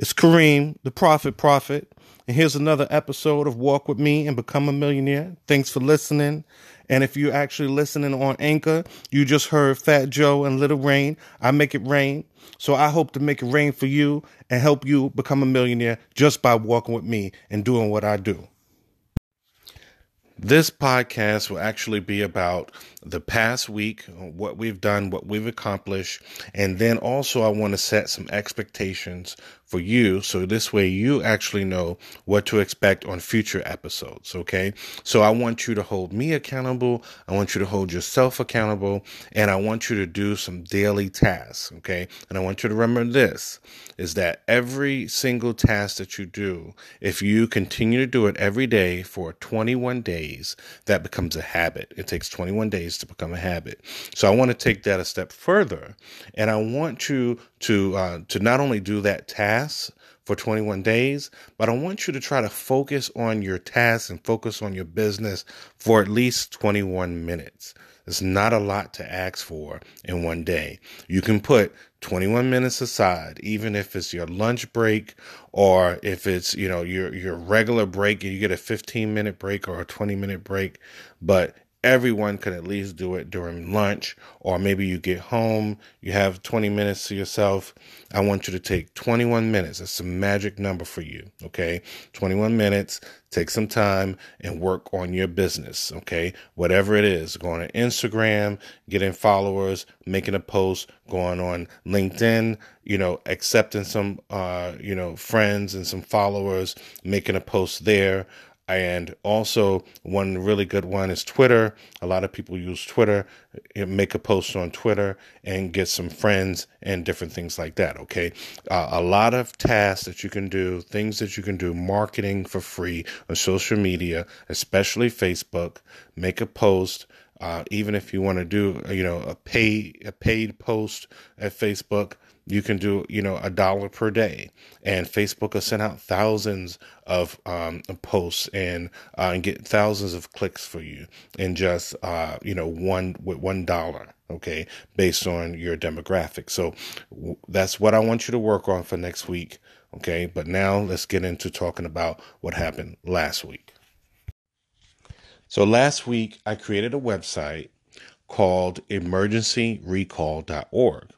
It's Kareem, the Prophet Prophet, and here's another episode of Walk with Me and Become a Millionaire. Thanks for listening. And if you're actually listening on Anchor, you just heard Fat Joe and Lil Wayne. I make it rain. So I hope to make it rain for you and help you become a millionaire just by walking with me and doing what I do. This podcast will actually be about the past week, what we've done, what we've accomplished, and then also I want to set some expectations for you so this way you actually know what to expect on future episodes, okay? So I want you to hold me accountable, I want you to hold yourself accountable, and I want you to do some daily tasks, okay? And I want you to remember this is that every single task that you do, if you continue to do it every day for 21 days, that becomes a habit. It takes 21 days to become a habit. So I want to take that a step further, and I want you to uh, to not only do that task for 21 days, but I want you to try to focus on your task and focus on your business for at least 21 minutes. It's not a lot to ask for in one day. You can put 21 minutes aside, even if it's your lunch break or if it's, you know, your your regular break and you get a 15 minute break or a 20 minute break, but everyone can at least do it during lunch or maybe you get home you have 20 minutes to yourself. I want you to take 21 minutes. It's a magic number for you okay? 21 minutes take some time and work on your business okay? Whatever it is going on instagram getting followers making a post going on linkedin you know accepting some uh you know friends and some followers making a post there and also, one really good one is Twitter. A lot of people use Twitter, make a post on Twitter and get some friends and different things like that. Okay. Uh, a lot of tasks that you can do, things that you can do, marketing for free on social media, especially Facebook. Make a post. Uh, even if you want to do, you know, a pay a paid post at Facebook, you can do you know a dollar per day. And facebook will send out thousands of um, posts and uh, and get thousands of clicks for you in just uh, you know one with one dollar okay based on your demographic. So w- that's what i want you to work on for next week okay? But now let's get into talking about what happened last week. So last week i created a website called emergencyrecall.org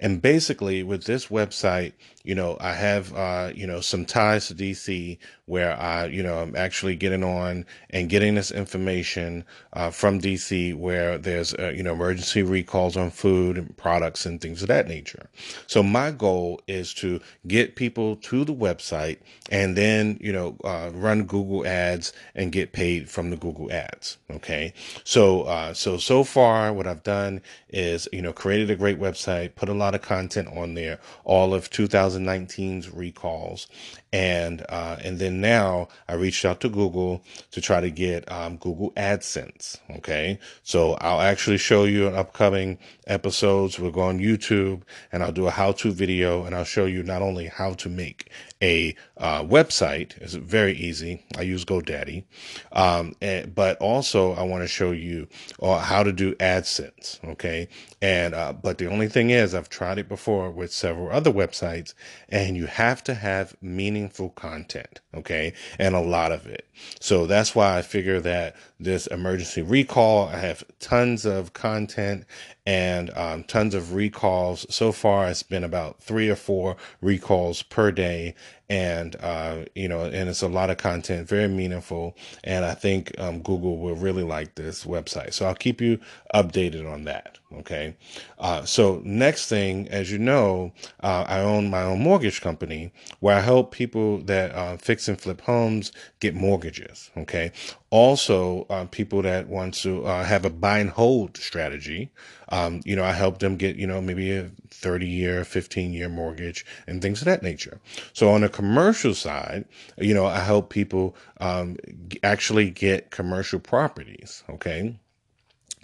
and basically, with this website, you know, I have, uh, you know, some ties to DC where I, you know, I'm actually getting on and getting this information uh, from DC where there's, uh, you know, emergency recalls on food and products and things of that nature. So my goal is to get people to the website and then, you know, uh, run Google ads and get paid from the Google ads. Okay. So, uh, so, so far, what I've done is, you know, created a great website, put a lot of content on there, all of 2019's recalls, and uh, and then now I reached out to Google to try to get um, Google AdSense. Okay, so I'll actually show you in upcoming episodes. We'll go on YouTube and I'll do a how-to video, and I'll show you not only how to make a uh, website. It's very easy. I use GoDaddy, um, and, but also I want to show you uh, how to do AdSense. Okay, and uh, but the only thing is I've tried it before with several other websites, and you have to have meaning meaningful content, okay, and a lot of it. So that's why I figure that this emergency recall, I have tons of content and um, tons of recalls. So far, it's been about three or four recalls per day, and uh, you know, and it's a lot of content, very meaningful. And I think um, Google will really like this website. So I'll keep you updated on that. Okay. Uh, so next thing, as you know, uh, I own my own mortgage company where I help people that uh, fix and flip homes get mortgages. Okay. Also, uh, people that want to uh, have a buy and hold strategy. Um, you know, I help them get, you know, maybe a 30 year, 15 year mortgage and things of that nature. So on the commercial side, you know, I help people um, actually get commercial properties. Okay.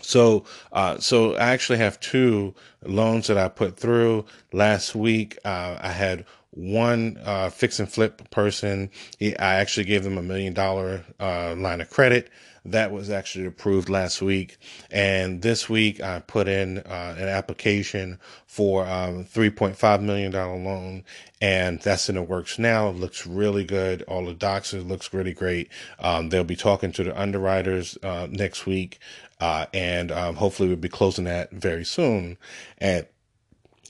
So, uh, so I actually have two loans that I put through last week. Uh, I had one uh, fix and flip person. He, I actually gave them a million dollar uh, line of credit. That was actually approved last week. And this week I put in uh, an application for um, $3.5 million loan. And that's in the works now. It looks really good. All the docs it looks really great. Um, they'll be talking to the underwriters uh, next week. Uh, and um, hopefully we'll be closing that very soon. And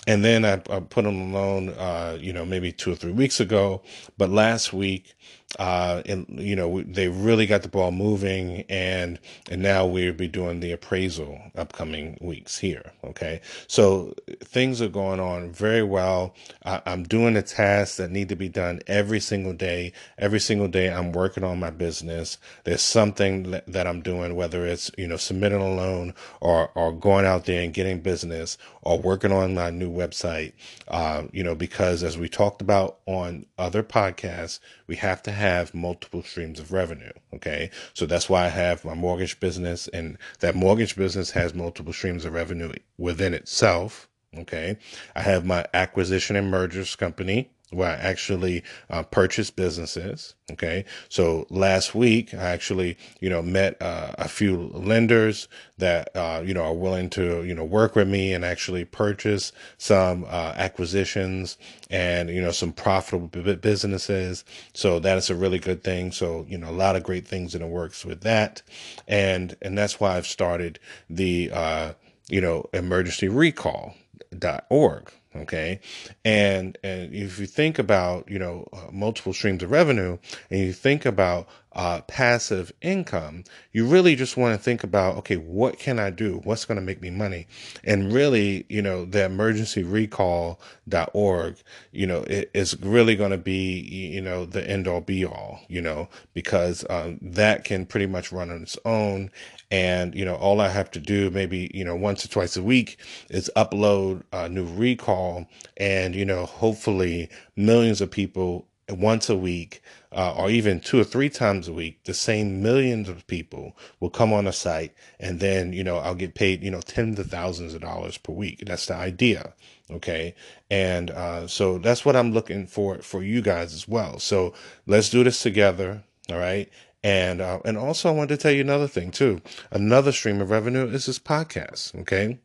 and then I, I put the loan, uh, you know, maybe two or three weeks ago. But last week, uh, and you know, they really got the ball moving, and and now we'll be doing the appraisal upcoming weeks here. Okay, so things are going on very well. I, I'm doing the tasks that need to be done every single day. Every single day, I'm working on my business. There's something that I'm doing, whether it's you know submitting a loan or or going out there and getting business or working on my new website. Uh, you know, because as we talked about on other podcasts, we have to have multiple streams of revenue. Okay. So that's why I have my mortgage business and that mortgage business has multiple streams of revenue within itself. Okay. I have my acquisition and mergers company where I actually uh, purchase businesses. Okay. So last week, I actually, you know, met uh, a few lenders that, uh, you know, are willing to, you know, work with me and actually purchase some uh, acquisitions and, you know, some profitable businesses. So that is a really good thing. So, you know, a lot of great things in the works with that. And, and that's why I've started the, uh, you know, emergency recall.org okay? And and if you think about you know uh, multiple streams of revenue and you think about uh, passive income you really just want to think about okay what can i do? What's going to make me money? And really you know the emergency recall.org you know it is really going to be you know the end all be all you know because um, that can pretty much run on its own and, you know, all I have to do maybe, you know, once or twice a week is upload a new recall and, you know, hopefully millions of people once a week uh, or even two or three times a week, the same millions of people will come on a site and then, you know, I'll get paid, you know, tens of thousands of dollars per week. That's the idea. Okay. And, uh, so that's what I'm looking for, for you guys as well. So let's do this together. All right. And uh, and also, I wanted to tell you another thing too. Another stream of revenue is this podcast. Okay,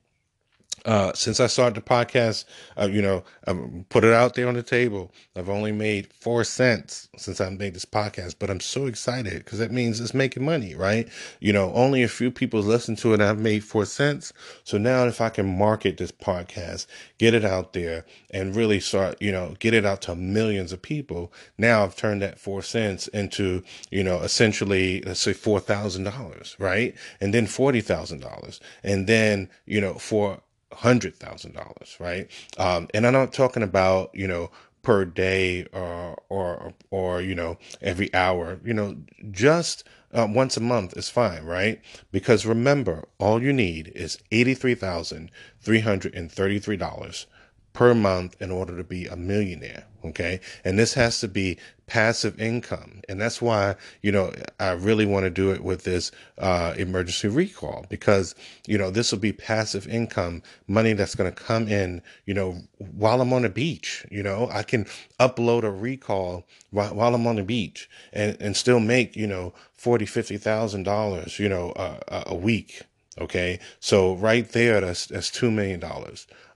uh, since I started the podcast, uh, you know, I put it out there on the table. I've only made four cents since I made this podcast, but I'm so excited because that means it's making money, right? You know, only a few people listen to it I've made four cents. So now if I can market this podcast, get it out there and really start, you know, get it out to millions of people, now I've turned that four cents into, you know, essentially, let's say $4,000, right? And then $40,000. And then, you know, for hundred thousand dollars, right? Um, and I'm not talking about you know per day or or or you know every hour. You know, just uh, once a month is fine, right? Because remember, all you need is eighty three thousand three hundred and thirty three dollars per month in order to be a millionaire. Okay. And this has to be passive income. And that's why, you know, I really want to do it with this uh, emergency recall because, you know, this will be passive income, money that's going to come in, you know, while I'm on the beach. You know, I can upload a recall while, while I'm on the beach and, and still make, you know, forty, fifty thousand dollars, you know, uh, a week. Okay. So right there, that's, that's $2 million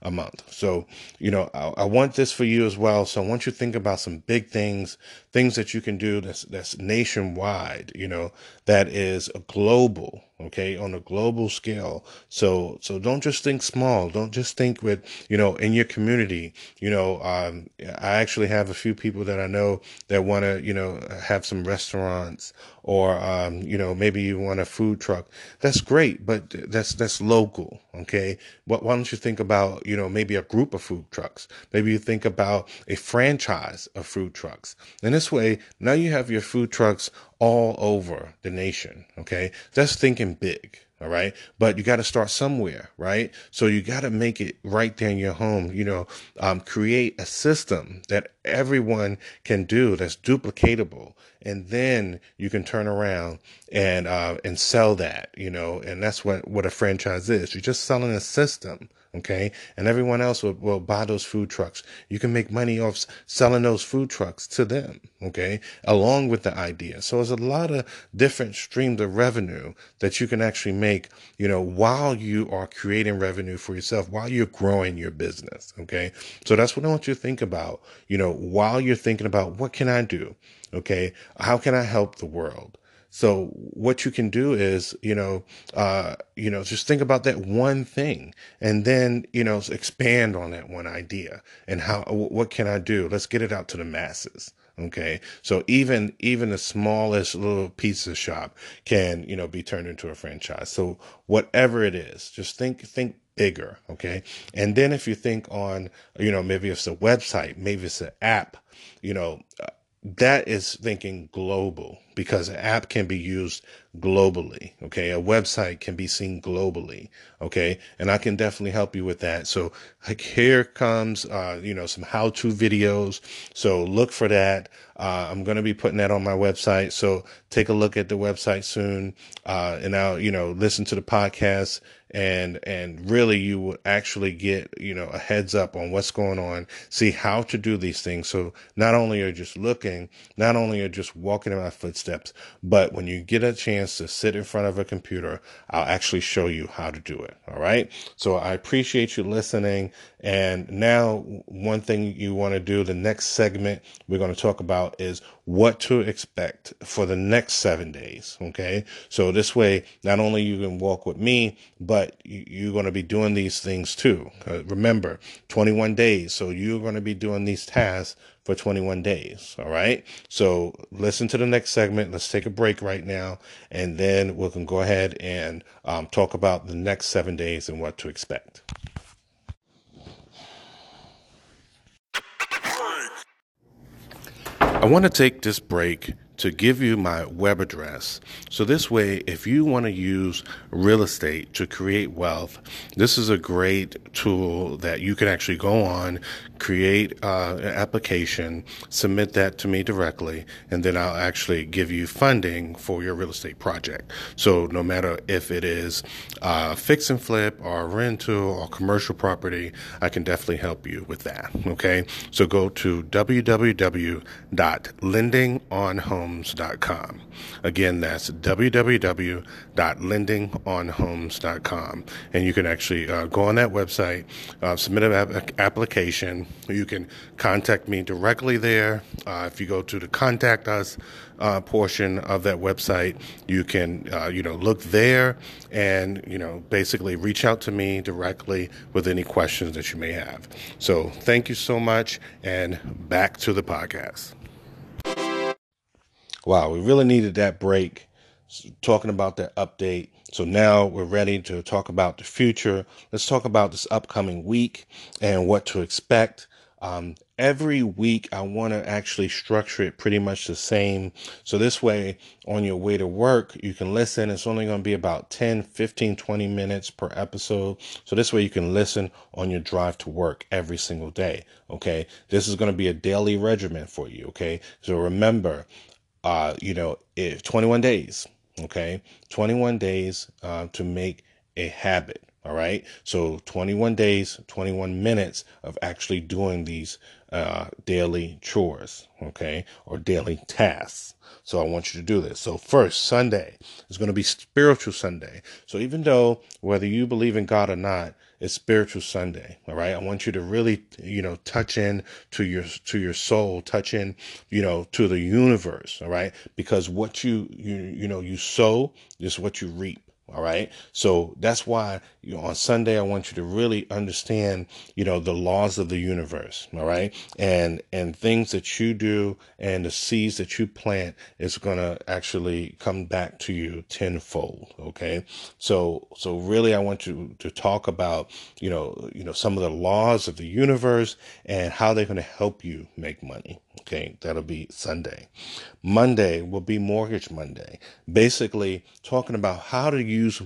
a month. So, you know, I, I, want this for you as well. So I want you to think about some big things, things that you can do that's, that's nationwide, you know, that is global, okay, on a global scale. So, so don't just think small. Don't just think with, you know, in your community, you know, um, I actually have a few people that I know that want to, you know, have some restaurants or, um, you know, maybe you want a food truck. That's great, but that's, that's local. Okay. But why don't you think about, you know, maybe a group of food trucks. Maybe you think about a franchise of food trucks. And this way, now you have your food trucks all over the nation. Okay. That's thinking big. All right. But you got to start somewhere, right? So you got to make it right there in your home, you know, um, create a system that everyone can do that's duplicatable. And then you can turn around and, uh, and sell that, you know, and that's what, what a franchise is. You're just selling a system Okay. And everyone else will, will buy those food trucks. You can make money off selling those food trucks to them. Okay. Along with the idea. So there's a lot of different streams of revenue that you can actually make, you know, while you are creating revenue for yourself, while you're growing your business. Okay. So that's what I want you to think about, you know, while you're thinking about what can I do? Okay. How can I help the world? So what you can do is, you know, uh, you know, just think about that one thing and then, you know, expand on that one idea and how, what can I do? Let's get it out to the masses. Okay. So even, even the smallest little pizza shop can, you know, be turned into a franchise. So whatever it is, just think, think bigger. Okay. And then if you think on, you know, maybe it's a website, maybe it's an app, you know, uh, that is thinking global because an app can be used globally. Okay. A website can be seen globally. Okay. And I can definitely help you with that. So like here comes, uh, you know, some how to videos. So look for that. Uh, I'm going to be putting that on my website. So take a look at the website soon. Uh, and now, you know, listen to the podcast and and really you would actually get you know a heads up on what's going on see how to do these things. So not only are you just looking not only are just walking in my footsteps but when you get a chance to sit in front of a computer i'll actually show you how to do it. All right? So i appreciate you listening. And now one thing you want to do the next segment we're going to talk about is what to expect for the next seven days. Okay. So this way, not only you can walk with me, but you're going to be doing these things too. Uh, remember, 21 days. So you're going to be doing these tasks for 21 days. All right. So listen to the next segment. Let's take a break right now. And then we can go ahead and um, talk about the next seven days and what to expect. I want to take this break to give you my web address. So, this way, if you want to use real estate to create wealth, this is a great tool that you can actually go on, create uh, an application, submit that to me directly, and then I'll actually give you funding for your real estate project. So, no matter if it is uh, fix and flip or rental or commercial property, I can definitely help you with that. Okay, so go to www.lendingonhomes.com. Again, that's www.lendingonhomes.com. And you can actually uh, go on that website, uh, submit an ap- application. You can contact me directly there. Uh, if you go to the contact us uh, portion of that website, you can, uh, you know, look there and, you know, basically reach out to me directly with any questions that you may have. So thank you so much and back to the podcast. Wow, we really needed that break talking about that update. So now we're ready to talk about the future. Let's talk about this upcoming week and what to expect. Um, every week, I want to actually structure it pretty much the same. So this way, on your way to work, you can listen. It's only going to be about 10, 15, 20 minutes per episode. So this way, you can listen on your drive to work every single day. Okay. This is going to be a daily regimen for you. Okay. So remember, uh, you know, if 21 days, okay, 21 days uh, to make a habit. All right. So 21 days, 21 minutes of actually doing these uh, daily chores, okay, or daily tasks. So I want you to do this. So first, Sunday is going to be spiritual Sunday. So even though whether you believe in God or not, it's spiritual Sunday. All right. I want you to really, you know, touch in to your to your soul, touch in, you know, to the universe. All right. Because what you you you know you sow is what you reap. All right. So that's why you know, on Sunday, I want you to really understand, you know, the laws of the universe. All right. And, and things that you do and the seeds that you plant is going to actually come back to you tenfold. Okay. So, so really, I want you to talk about, you know, you know, some of the laws of the universe and how they're going to help you make money. Okay, that'll be Sunday. Monday will be Mortgage Monday. Basically, talking about how to use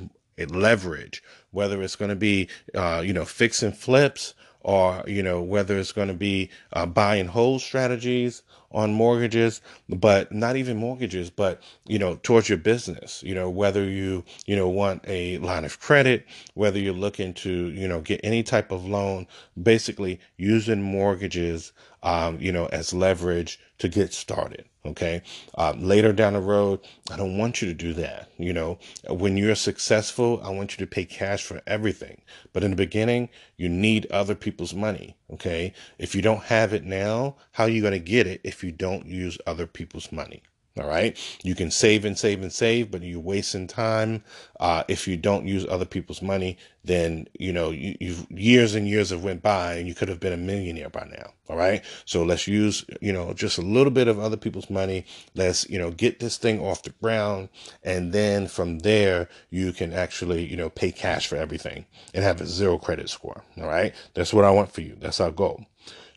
leverage, whether it's going to be, uh, you know, fix and flips or, you know, whether it's going to be uh, buy and hold strategies on mortgages, but not even mortgages, but you know, towards your business. You know, whether you you know want a line of credit, whether you're looking to you know get any type of loan, basically using mortgages, um, you know, as leverage to get started. Okay. Um, later down the road, I don't want you to do that. You know, when you're successful, I want you to pay cash for everything. But in the beginning, you need other people's money. Okay. If you don't have it now, how are you going to get it if you don't use other people's money? All right. You can save and save and save, but you're wasting time. Uh, if you don't use other people's money, then, you know, you, you've years and years have went by and you could have been a millionaire by now. All right. So let's use, you know, just a little bit of other people's money. Let's, you know, get this thing off the ground. And then from there, you can actually, you know, pay cash for everything and have a zero credit score. All right. That's what I want for you. That's our goal.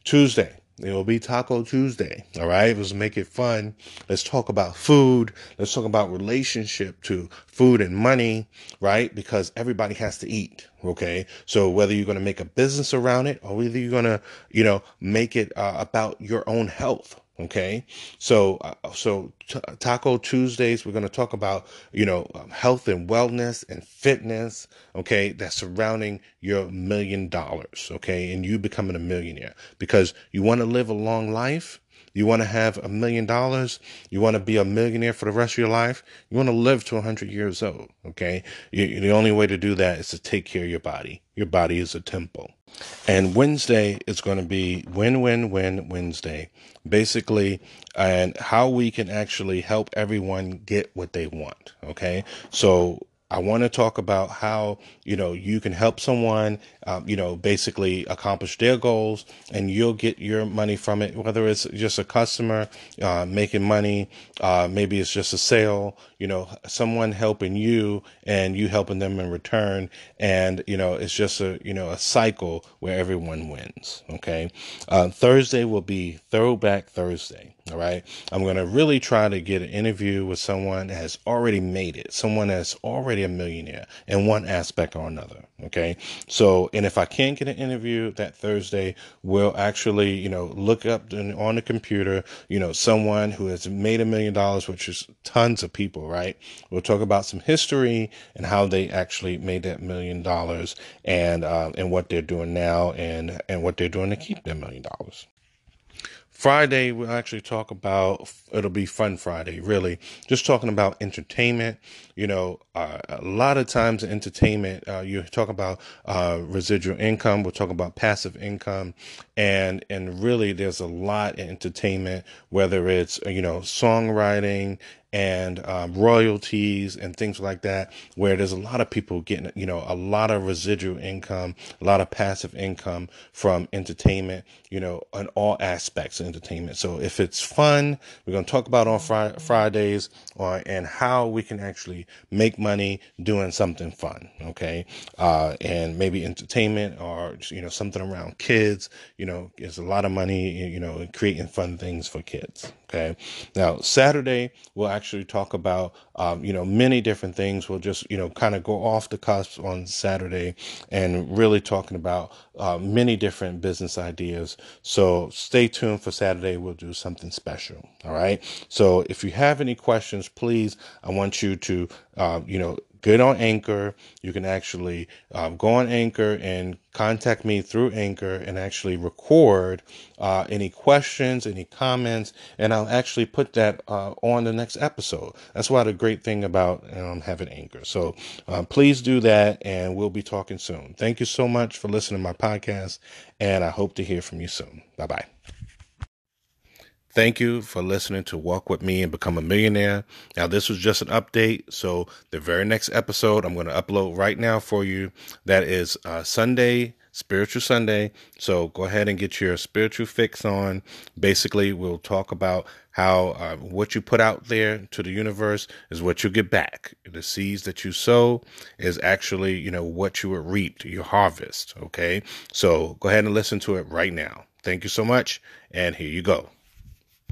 Tuesday. It will be Taco Tuesday. All right. Let's make it fun. Let's talk about food. Let's talk about relationship to food and money, right? Because everybody has to eat. Okay. So whether you're going to make a business around it or whether you're going to, you know, make it uh, about your own health. Okay. So, uh, so t- Taco Tuesdays, we're going to talk about, you know, um, health and wellness and fitness. Okay. That's surrounding your million dollars. Okay. And you becoming a millionaire because you want to live a long life. You want to have a million dollars. You want to be a millionaire for the rest of your life. You want to live to 100 years old. Okay. You, the only way to do that is to take care of your body. Your body is a temple. And Wednesday is going to be win, win, win Wednesday. Basically, and how we can actually help everyone get what they want. Okay. So I want to talk about how you know you can help someone, um, you know, basically accomplish their goals, and you'll get your money from it. Whether it's just a customer uh, making money, uh, maybe it's just a sale, you know, someone helping you and you helping them in return, and you know, it's just a you know a cycle where everyone wins. Okay, uh, Thursday will be Throwback Thursday. All right. I'm going to really try to get an interview with someone that has already made it, someone that's already a millionaire in one aspect or another. Okay. So, and if I can't get an interview that Thursday, we'll actually, you know, look up on the computer, you know, someone who has made a million dollars, which is tons of people, right? We'll talk about some history and how they actually made that million dollars and, uh, and what they're doing now and, and what they're doing to keep their million dollars. Friday, we'll actually talk about, it'll be Fun Friday, really. Just talking about entertainment. You know, uh, a lot of times in entertainment, uh, you talk about uh, residual income, we'll talk about passive income. And, and really, there's a lot in entertainment, whether it's, you know, songwriting and um, royalties and things like that, where there's a lot of people getting, you know, a lot of residual income, a lot of passive income from entertainment, you know, on all aspects of entertainment. So if it's fun, we're going to talk about on fri- Fridays or, and how we can actually make money doing something fun. Okay. Uh, and maybe entertainment or, you know, something around kids, you know, there's a lot of money, you know, creating fun things for kids. Okay. Now, Saturday, we'll actually talk about, um, you know, many different things. We'll just, you know, kind of go off the cusp on Saturday and really talking about uh, many different business ideas. So stay tuned for Saturday. We'll do something special. All right. So if you have any questions, please, I want you to, uh, you know, get on Anchor. You can actually um, go on Anchor and contact me through Anchor and actually record uh, any questions, any comments, and I'll actually put that uh, on the next episode. That's why the great thing about um, having Anchor. So uh, please do that, and we'll be talking soon. Thank you so much for listening to my podcast, and I hope to hear from you soon. Bye bye. Thank you for listening to Walk With Me and Become a Millionaire. Now, this was just an update. So, the very next episode I'm going to upload right now for you. That is uh, Sunday, Spiritual Sunday. So, go ahead and get your spiritual fix on. Basically, we'll talk about how uh, what you put out there to the universe is what you get back. The seeds that you sow is actually, you know, what you will reap, your harvest. Okay. So, go ahead and listen to it right now. Thank you so much. And here you go.